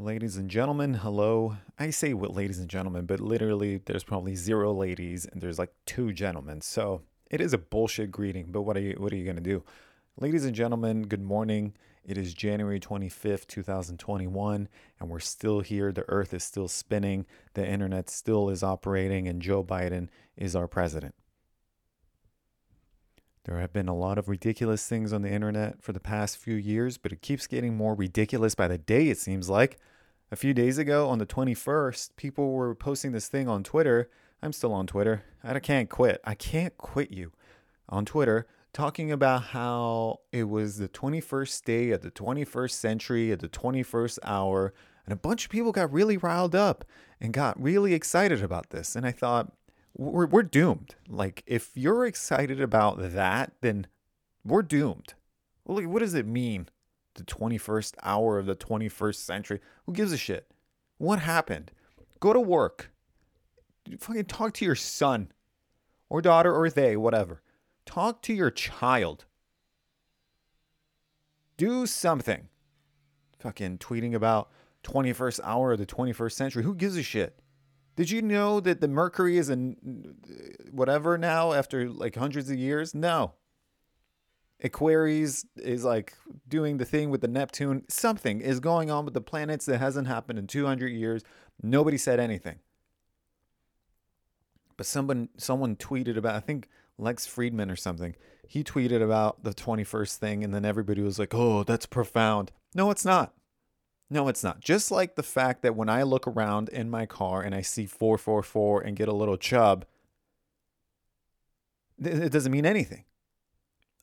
Ladies and gentlemen, hello. I say what ladies and gentlemen, but literally there's probably zero ladies and there's like two gentlemen. So it is a bullshit greeting, but what are you what are you gonna do? Ladies and gentlemen, good morning. It is January 25th, 2021, and we're still here. The earth is still spinning, the internet still is operating, and Joe Biden is our president. There have been a lot of ridiculous things on the internet for the past few years, but it keeps getting more ridiculous by the day, it seems like. A few days ago, on the 21st, people were posting this thing on Twitter. I'm still on Twitter. I can't quit. I can't quit you on Twitter, talking about how it was the 21st day of the 21st century at the 21st hour. And a bunch of people got really riled up and got really excited about this. And I thought, we're, we're doomed. Like, if you're excited about that, then we're doomed. Well, what does it mean? The 21st hour of the 21st century? Who gives a shit? What happened? Go to work. Fucking talk to your son or daughter or they, whatever. Talk to your child. Do something. Fucking tweeting about 21st hour of the 21st century. Who gives a shit? Did you know that the Mercury is in whatever now after like hundreds of years? No. Aquarius is like doing the thing with the Neptune. Something is going on with the planets that hasn't happened in 200 years. Nobody said anything. But someone someone tweeted about I think Lex Fridman or something. He tweeted about the 21st thing and then everybody was like, "Oh, that's profound." No, it's not. No, it's not. Just like the fact that when I look around in my car and I see 444 and get a little chub, it doesn't mean anything.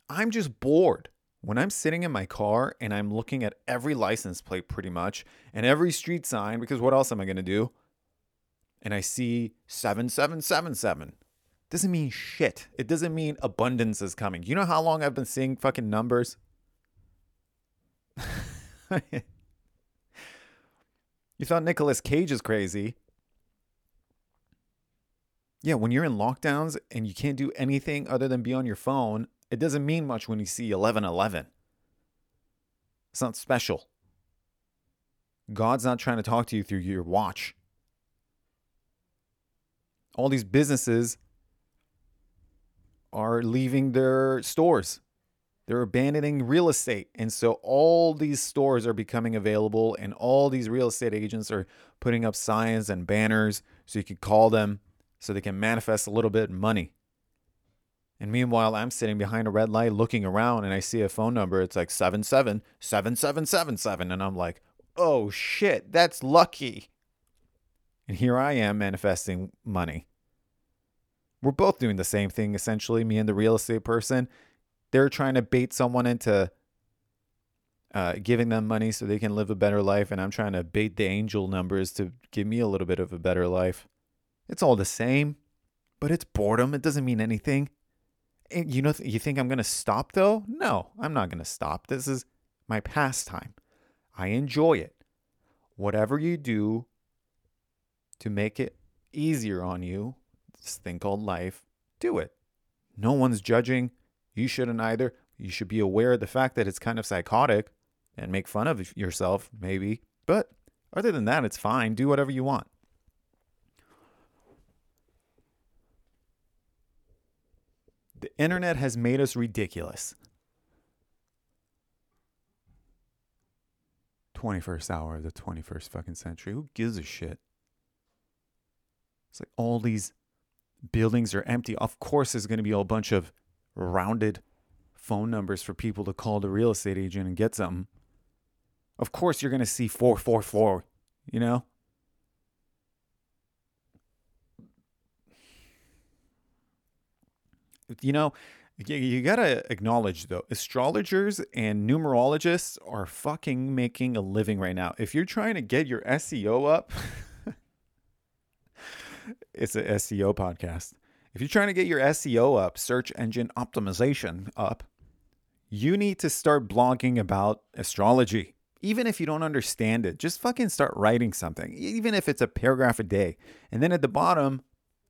I'm just bored. When I'm sitting in my car and I'm looking at every license plate pretty much and every street sign, because what else am I going to do? And I see 7777. Doesn't mean shit. It doesn't mean abundance is coming. You know how long I've been seeing fucking numbers? You thought Nicolas Cage is crazy. Yeah, when you're in lockdowns and you can't do anything other than be on your phone, it doesn't mean much when you see 1111. It's not special. God's not trying to talk to you through your watch. All these businesses are leaving their stores. They're abandoning real estate. And so all these stores are becoming available, and all these real estate agents are putting up signs and banners so you can call them so they can manifest a little bit of money. And meanwhile, I'm sitting behind a red light looking around and I see a phone number. It's like 777777. And I'm like, oh shit, that's lucky. And here I am manifesting money. We're both doing the same thing, essentially, me and the real estate person they're trying to bait someone into uh, giving them money so they can live a better life, and I'm trying to bait the angel numbers to give me a little bit of a better life. It's all the same, but it's boredom. It doesn't mean anything. And you know, you think I'm gonna stop though? No, I'm not gonna stop. This is my pastime. I enjoy it. Whatever you do to make it easier on you, this thing called life, do it. No one's judging. You shouldn't either. You should be aware of the fact that it's kind of psychotic and make fun of yourself, maybe. But other than that, it's fine. Do whatever you want. The internet has made us ridiculous. 21st hour of the 21st fucking century. Who gives a shit? It's like all these buildings are empty. Of course, there's going to be a bunch of rounded phone numbers for people to call the real estate agent and get something. Of course, you're going to see 444, you know? You know, you got to acknowledge though, astrologers and numerologists are fucking making a living right now. If you're trying to get your SEO up, it's an SEO podcast. If you're trying to get your SEO up, search engine optimization up, you need to start blogging about astrology. Even if you don't understand it, just fucking start writing something, even if it's a paragraph a day. And then at the bottom,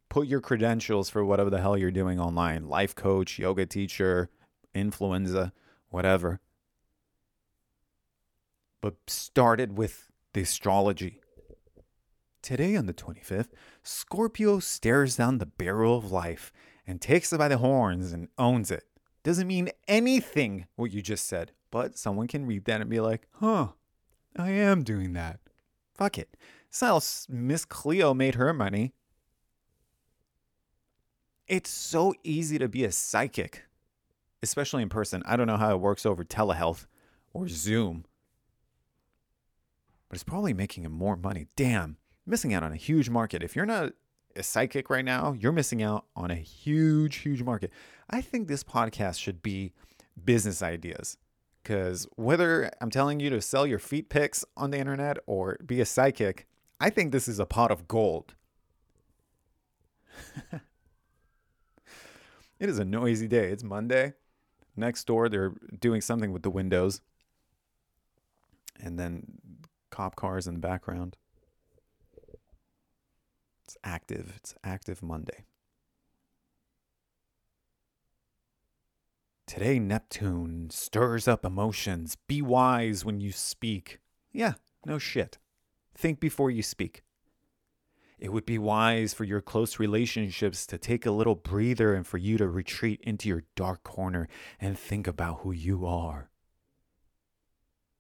put your credentials for whatever the hell you're doing online life coach, yoga teacher, influenza, whatever. But started with the astrology. Today, on the 25th, Scorpio stares down the barrel of life and takes it by the horns and owns it. Doesn't mean anything what you just said, but someone can read that and be like, huh, I am doing that. Fuck it. It's Miss Cleo made her money. It's so easy to be a psychic, especially in person. I don't know how it works over telehealth or Zoom, but it's probably making him more money. Damn, missing out on a huge market. If you're not a psychic right now, you're missing out on a huge, huge market. I think this podcast should be business ideas. Because whether I'm telling you to sell your feet pics on the internet or be a psychic, I think this is a pot of gold. it is a noisy day. It's Monday. Next door, they're doing something with the windows. And then cop cars in the background. It's active. It's active Monday. Today, Neptune stirs up emotions. Be wise when you speak. Yeah, no shit. Think before you speak. It would be wise for your close relationships to take a little breather and for you to retreat into your dark corner and think about who you are.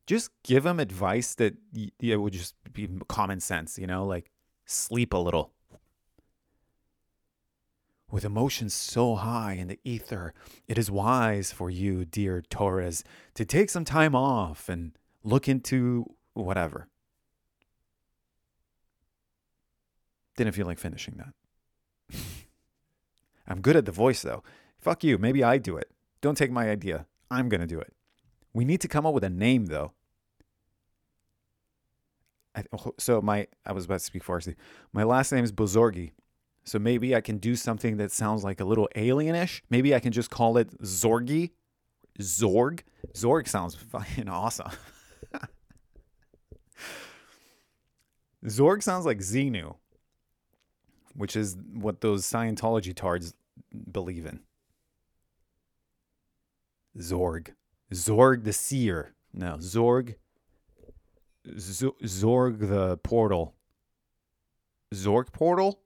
Just give them advice that it would just be common sense, you know, like sleep a little. With emotions so high in the ether, it is wise for you, dear Taurus, to take some time off and look into whatever. Didn't feel like finishing that. I'm good at the voice though. Fuck you. Maybe I do it. Don't take my idea. I'm going to do it. We need to come up with a name though. I, oh, so my I was about to speak Farsi. My last name is Bozorgi. So maybe I can do something that sounds like a little alienish. Maybe I can just call it Zorgi. Zorg. Zorg sounds fucking awesome. Zorg sounds like Xenu, which is what those Scientology tards believe in. Zorg. Zorg the seer. No, Zorg. Z- Zorg the portal. Zorg portal?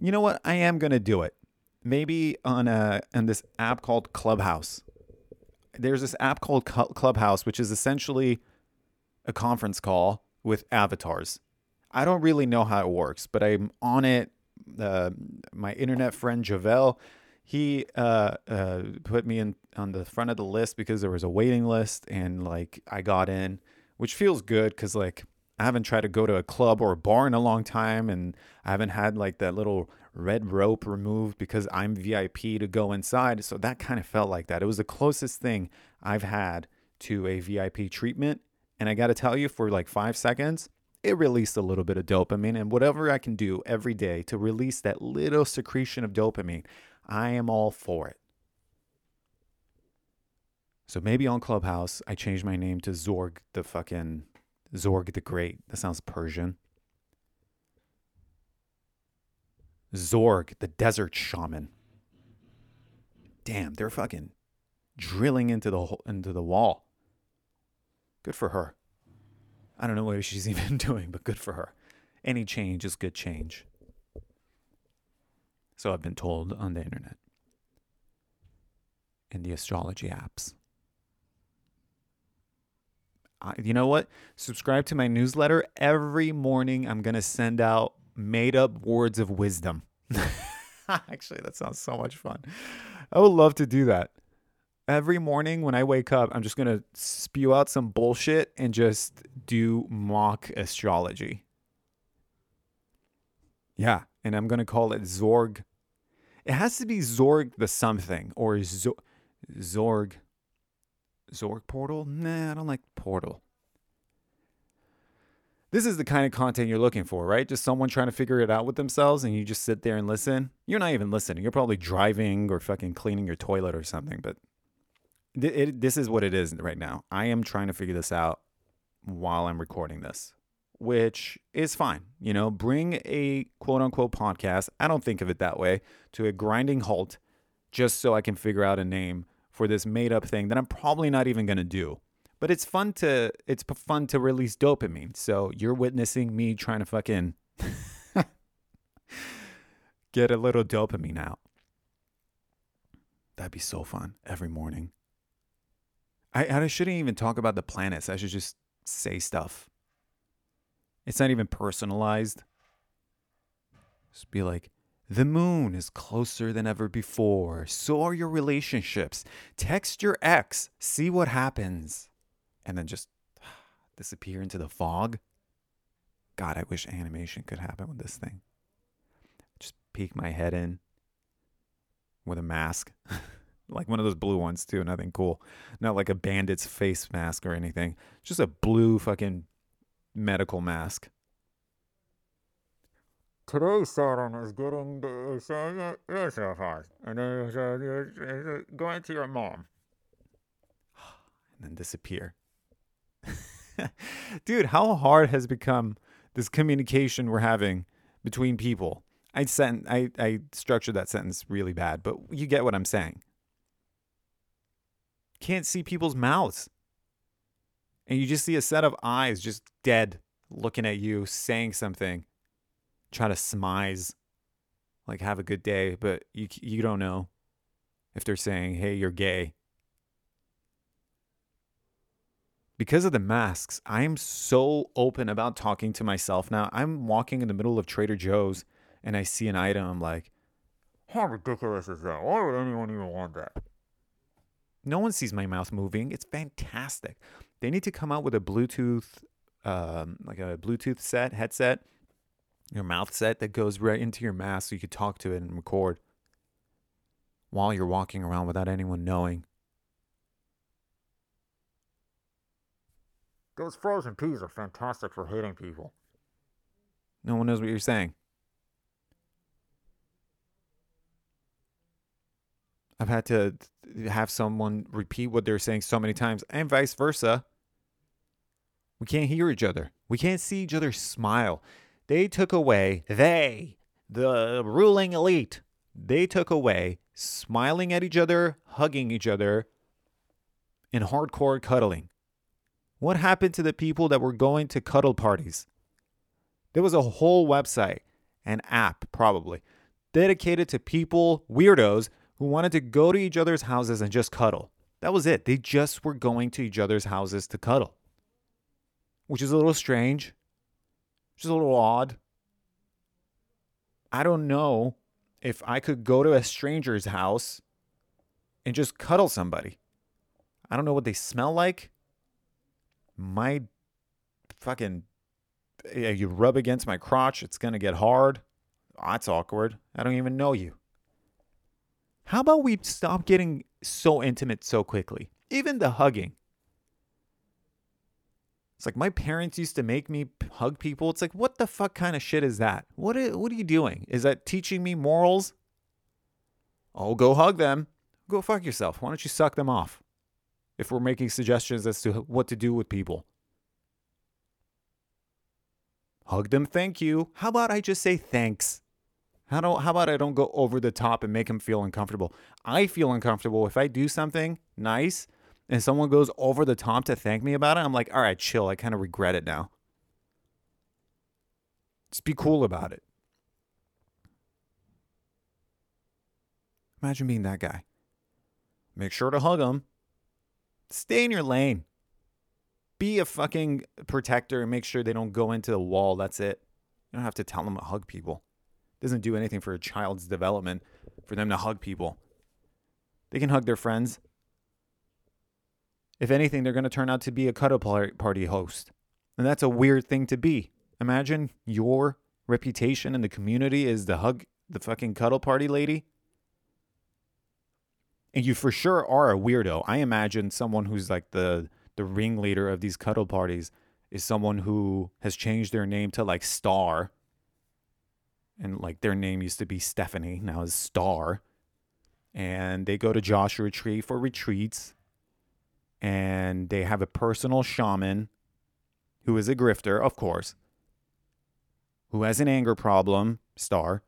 You know what? I am going to do it. Maybe on a on this app called Clubhouse. There's this app called Clubhouse which is essentially a conference call with avatars. I don't really know how it works, but I'm on it. Uh, my internet friend Javel, he uh, uh, put me in on the front of the list because there was a waiting list, and like I got in, which feels good because like I haven't tried to go to a club or a bar in a long time, and I haven't had like that little red rope removed because I'm VIP to go inside. So that kind of felt like that. It was the closest thing I've had to a VIP treatment. And I got to tell you, for like five seconds, it released a little bit of dopamine. And whatever I can do every day to release that little secretion of dopamine, I am all for it. So maybe on Clubhouse, I changed my name to Zorg, the fucking Zorg the Great. That sounds Persian. Zorg, the desert shaman. Damn, they're fucking drilling into the into the wall. Good for her. I don't know what she's even doing, but good for her. Any change is good change. So I've been told on the internet. In the astrology apps. You know what? Subscribe to my newsletter. Every morning, I'm going to send out made up words of wisdom. Actually, that sounds so much fun. I would love to do that. Every morning when I wake up, I'm just going to spew out some bullshit and just do mock astrology. Yeah, and I'm going to call it Zorg. It has to be Zorg the something or Zorg. Zorg Portal? Nah, I don't like Portal. This is the kind of content you're looking for, right? Just someone trying to figure it out with themselves and you just sit there and listen. You're not even listening. You're probably driving or fucking cleaning your toilet or something, but it, it, this is what it is right now. I am trying to figure this out while I'm recording this, which is fine. You know, bring a quote unquote podcast. I don't think of it that way to a grinding halt just so I can figure out a name for this made up thing that I'm probably not even going to do. But it's fun to it's fun to release dopamine. So you're witnessing me trying to fucking get a little dopamine out. That'd be so fun every morning. I, I shouldn't even talk about the planets. I should just say stuff. It's not even personalized. Just be like, the moon is closer than ever before. So are your relationships. Text your ex, see what happens. And then just disappear into the fog. God, I wish animation could happen with this thing. Just peek my head in with a mask. like one of those blue ones too, nothing cool. Not like a bandit's face mask or anything. Just a blue fucking medical mask. Today's Saturn is getting the uh, and then going to your mom. And then disappear. Dude, how hard has become this communication we're having between people? I sent I, I structured that sentence really bad, but you get what I'm saying. Can't see people's mouths. And you just see a set of eyes just dead looking at you, saying something try to smize, like have a good day, but you you don't know if they're saying, "Hey, you're gay." Because of the masks, I am so open about talking to myself now. I'm walking in the middle of Trader Joe's and I see an item, I'm like, how ridiculous is that? Why would anyone even want that? No one sees my mouth moving. It's fantastic. They need to come out with a Bluetooth, um, like a Bluetooth set headset your mouth set that goes right into your mask so you could talk to it and record while you're walking around without anyone knowing. Those frozen peas are fantastic for hitting people. No one knows what you're saying. I've had to have someone repeat what they're saying so many times, and vice versa. We can't hear each other. We can't see each other smile. They took away, they, the ruling elite, they took away smiling at each other, hugging each other, and hardcore cuddling. What happened to the people that were going to cuddle parties? There was a whole website, an app probably, dedicated to people, weirdos, who wanted to go to each other's houses and just cuddle. That was it. They just were going to each other's houses to cuddle, which is a little strange which is a little odd. I don't know if I could go to a stranger's house and just cuddle somebody. I don't know what they smell like. My fucking, you rub against my crotch, it's going to get hard. That's awkward. I don't even know you. How about we stop getting so intimate so quickly? Even the hugging. It's like my parents used to make me hug people. It's like, what the fuck kind of shit is that? What are, what are you doing? Is that teaching me morals? Oh, go hug them. Go fuck yourself. Why don't you suck them off? If we're making suggestions as to what to do with people, hug them. Thank you. How about I just say thanks? How do, how about I don't go over the top and make them feel uncomfortable? I feel uncomfortable if I do something nice and someone goes over the top to thank me about it, I'm like, all right, chill. I kind of regret it now. Just be cool about it. Imagine being that guy. Make sure to hug them. Stay in your lane. Be a fucking protector and make sure they don't go into the wall. That's it. You don't have to tell them to hug people. It doesn't do anything for a child's development for them to hug people. They can hug their friends. If anything, they're going to turn out to be a cuddle party host. And that's a weird thing to be. Imagine your reputation in the community is the hug, the fucking cuddle party lady. And you for sure are a weirdo. I imagine someone who's like the the ringleader of these cuddle parties is someone who has changed their name to like Star. And like their name used to be Stephanie, now is Star. And they go to Joshua Tree for retreats and they have a personal shaman who is a grifter, of course, who has an anger problem, star,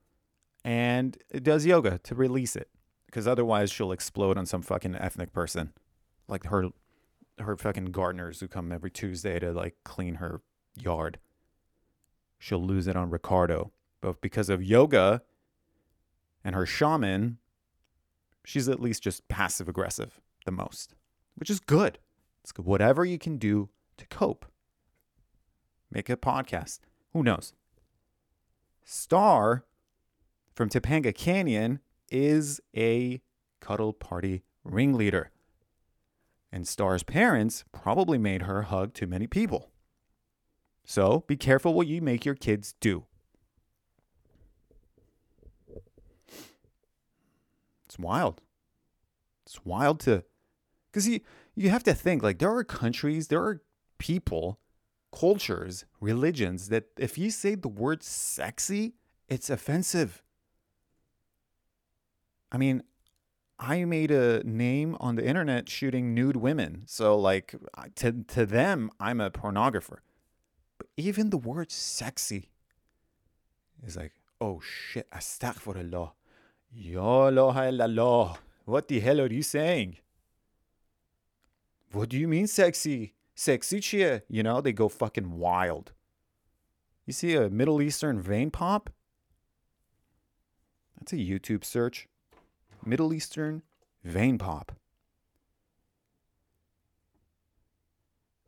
and does yoga to release it because otherwise she'll explode on some fucking ethnic person like her her fucking gardeners who come every Tuesday to like clean her yard. She'll lose it on Ricardo. But because of yoga and her shaman, she's at least just passive aggressive the most, which is good. It's good. Whatever you can do to cope. Make a podcast. Who knows? Star from Topanga Canyon is a cuddle party ringleader. And Star's parents probably made her hug too many people. So be careful what you make your kids do. It's wild. It's wild to, because you, you have to think like there are countries, there are people, cultures, religions that if you say the word sexy, it's offensive. I mean, I made a name on the internet shooting nude women. So like to to them, I'm a pornographer. But even the word sexy is like, oh shit, astaghfirullah. Ya Allah, What the hell are you saying? What do you mean sexy? Sexy chia. You know, they go fucking wild. You see a Middle Eastern vein pop? That's a YouTube search. Middle Eastern vein pop.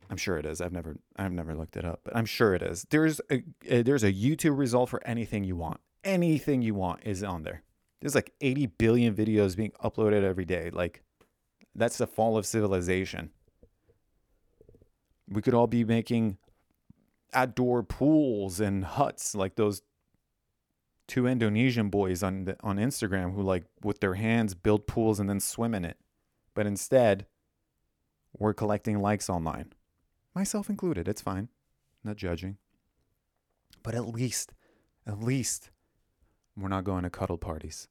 I'm sure it is. I've never I've never looked it up, but I'm sure it is. There's a, a there's a YouTube result for anything you want. Anything you want is on there. There's like 80 billion videos being uploaded every day. Like, that's the fall of civilization. We could all be making outdoor pools and huts like those two Indonesian boys on the, on Instagram who like with their hands build pools and then swim in it. But instead, we're collecting likes online. Myself included. It's fine. Not judging. But at least, at least we're not going to cuddle parties.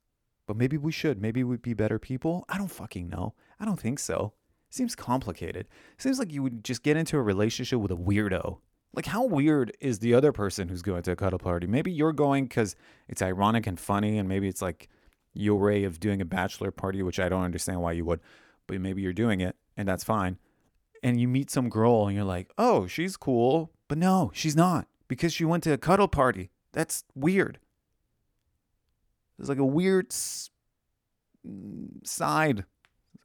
But maybe we should. Maybe we'd be better people. I don't fucking know. I don't think so. Seems complicated. Seems like you would just get into a relationship with a weirdo. Like, how weird is the other person who's going to a cuddle party? Maybe you're going because it's ironic and funny, and maybe it's like your way of doing a bachelor party, which I don't understand why you would, but maybe you're doing it, and that's fine. And you meet some girl, and you're like, oh, she's cool. But no, she's not because she went to a cuddle party. That's weird. There's like a weird s- mm, side.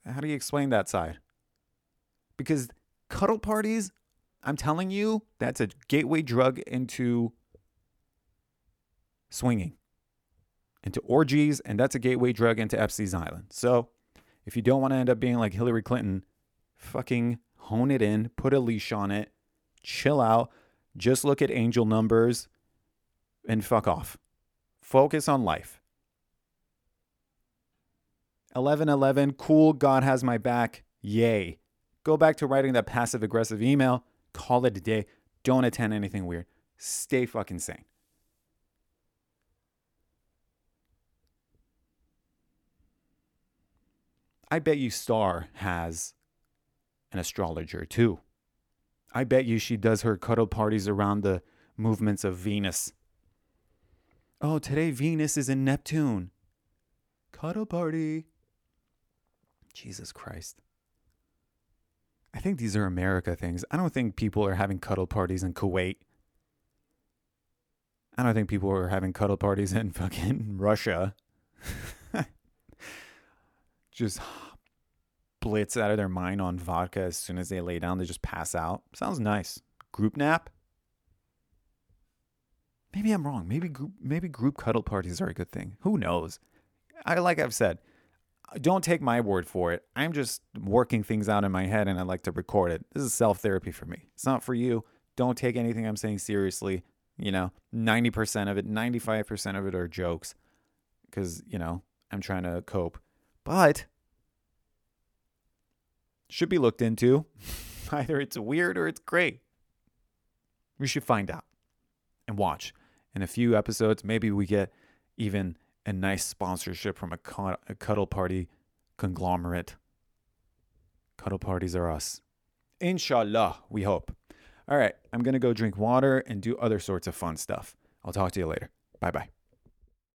How do you explain that side? Because cuddle parties, I'm telling you, that's a gateway drug into swinging, into orgies, and that's a gateway drug into Epstein's Island. So if you don't want to end up being like Hillary Clinton, fucking hone it in, put a leash on it, chill out, just look at angel numbers, and fuck off. Focus on life. 1111, cool, God has my back. Yay. Go back to writing that passive aggressive email. Call it a day. Don't attend anything weird. Stay fucking sane. I bet you Star has an astrologer too. I bet you she does her cuddle parties around the movements of Venus. Oh, today Venus is in Neptune. Cuddle party. Jesus Christ. I think these are America things. I don't think people are having cuddle parties in Kuwait. I don't think people are having cuddle parties in fucking Russia. just blitz out of their mind on vodka as soon as they lay down. They just pass out. Sounds nice. Group nap? Maybe I'm wrong. Maybe group, maybe group cuddle parties are a good thing. Who knows? I like I've said, don't take my word for it. I'm just working things out in my head and I like to record it. This is self therapy for me. It's not for you. Don't take anything I'm saying seriously. You know, 90% of it, 95% of it are jokes because, you know, I'm trying to cope. But should be looked into. Either it's weird or it's great. We should find out and watch. In a few episodes, maybe we get even a nice sponsorship from a, a cuddle party conglomerate. Cuddle parties are us. Inshallah, we hope. All right, I'm going to go drink water and do other sorts of fun stuff. I'll talk to you later. Bye bye.